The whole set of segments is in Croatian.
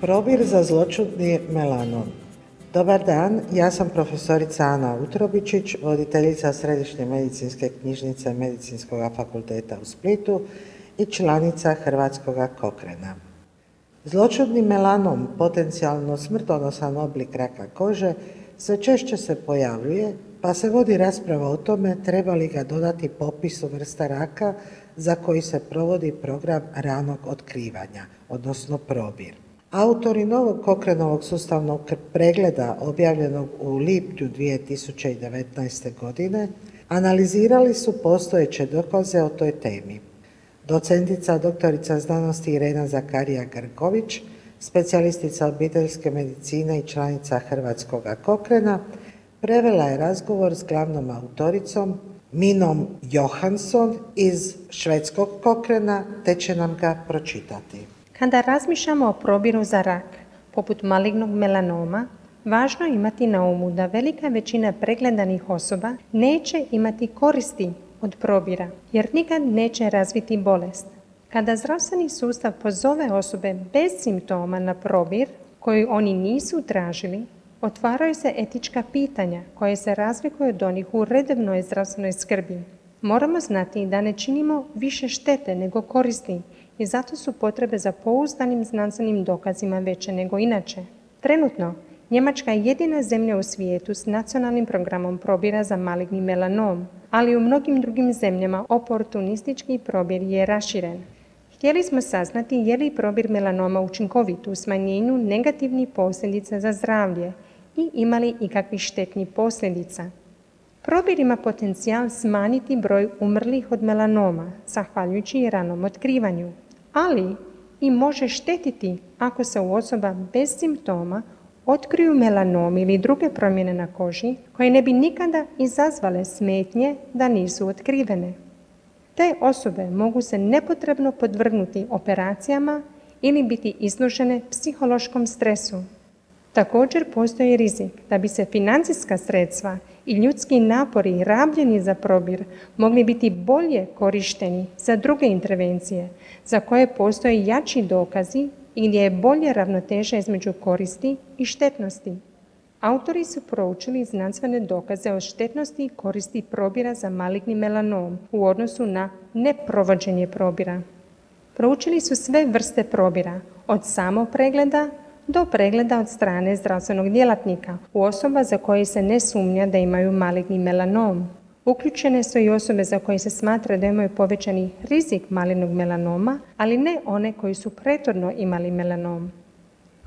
Probir za zločudni melanom. Dobar dan, ja sam profesorica Ana Utrobičić, voditeljica Središnje medicinske knjižnice Medicinskog fakulteta u Splitu i članica Hrvatskog kokrena. Zločudni melanom, potencijalno smrtonosan oblik raka kože, sve češće se pojavljuje, pa se vodi rasprava o tome treba li ga dodati popisu vrsta raka za koji se provodi program ranog otkrivanja, odnosno probir. Autori novog Kokrenovog sustavnog pregleda objavljenog u lipnju 2019. godine analizirali su postojeće dokaze o toj temi. Docentica doktorica znanosti Irena Zakarija Grković, specijalistica obiteljske medicine i članica Hrvatskog Kokrena, prevela je razgovor s glavnom autoricom Minom Johansson iz švedskog Kokrena, te će nam ga pročitati. Kada razmišljamo o probiru za rak, poput malignog melanoma, važno je imati na umu da velika većina pregledanih osoba neće imati koristi od probira, jer nikad neće razviti bolest. Kada zdravstveni sustav pozove osobe bez simptoma na probir, koji oni nisu tražili, otvaraju se etička pitanja koje se razlikuju od onih u redovnoj zdravstvenoj skrbi. Moramo znati da ne činimo više štete nego koristi i zato su potrebe za pouzdanim znanstvenim dokazima veće nego inače. Trenutno, Njemačka je jedina zemlja u svijetu s nacionalnim programom probira za maligni melanom, ali u mnogim drugim zemljama oportunistički probir je raširen. Htjeli smo saznati je li probir melanoma učinkovit u smanjenju negativnih posljedica za zdravlje i ima li ikakvih štetnih posljedica. Probir ima potencijal smanjiti broj umrlih od melanoma, zahvaljujući ranom otkrivanju ali i može štetiti ako se u osoba bez simptoma otkriju melanom ili druge promjene na koži koje ne bi nikada izazvale smetnje da nisu otkrivene. Te osobe mogu se nepotrebno podvrgnuti operacijama ili biti izložene psihološkom stresu. Također postoji rizik da bi se financijska sredstva i ljudski napori rabljeni za probir mogli biti bolje korišteni za druge intervencije za koje postoje jači dokazi i gdje je bolje ravnoteža između koristi i štetnosti. Autori su proučili znanstvene dokaze o štetnosti i koristi probira za maligni melanom u odnosu na neprovođenje probira. Proučili su sve vrste probira, od samopregleda do pregleda od strane zdravstvenog djelatnika u osoba za koje se ne sumnja da imaju maligni melanom. Uključene su i osobe za koje se smatra da imaju povećani rizik malignog melanoma, ali ne one koji su prethodno imali melanom.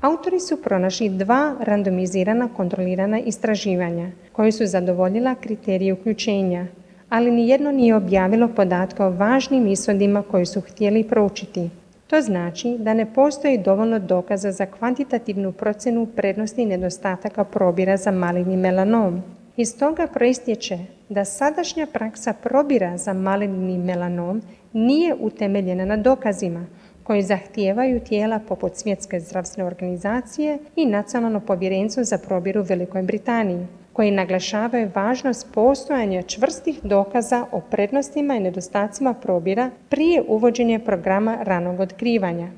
Autori su pronašli dva randomizirana kontrolirana istraživanja koje su zadovoljila kriterije uključenja, ali nijedno nije objavilo podatke o važnim ishodima koje su htjeli proučiti. To znači da ne postoji dovoljno dokaza za kvantitativnu procjenu prednosti i nedostataka probira za maligni melanom. Iz toga proistječe da sadašnja praksa probira za maligni melanom nije utemeljena na dokazima koji zahtijevaju tijela poput Svjetske zdravstvene organizacije i Nacionalno povjerenstvo za probiru u Velikoj Britaniji koji naglašavaju važnost postojanja čvrstih dokaza o prednostima i nedostacima probira prije uvođenja programa ranog otkrivanja.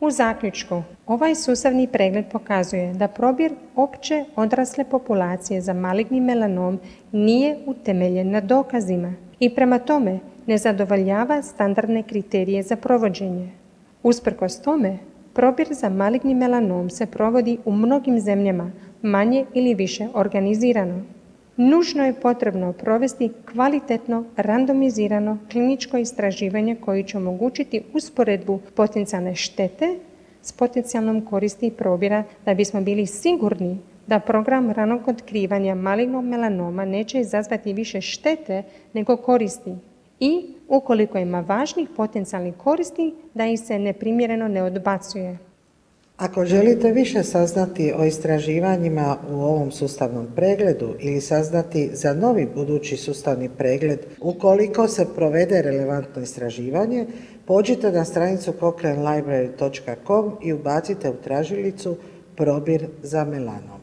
U zaključku, ovaj sustavni pregled pokazuje da probir opće odrasle populacije za maligni melanom nije utemeljen na dokazima i prema tome ne zadovoljava standardne kriterije za provođenje. Usprkos tome, probir za maligni melanom se provodi u mnogim zemljama manje ili više organizirano. Nužno je potrebno provesti kvalitetno, randomizirano kliničko istraživanje koji će omogućiti usporedbu potencijalne štete s potencijalnom koristi probira da bismo bili sigurni da program ranog otkrivanja malignog melanoma neće izazvati više štete nego koristi i ukoliko ima važnih potencijalnih koristi da ih se neprimjereno ne odbacuje. Ako želite više saznati o istraživanjima u ovom sustavnom pregledu ili saznati za novi budući sustavni pregled, ukoliko se provede relevantno istraživanje, pođite na stranicu cochranelibrary.com i ubacite u tražilicu probir za melanom.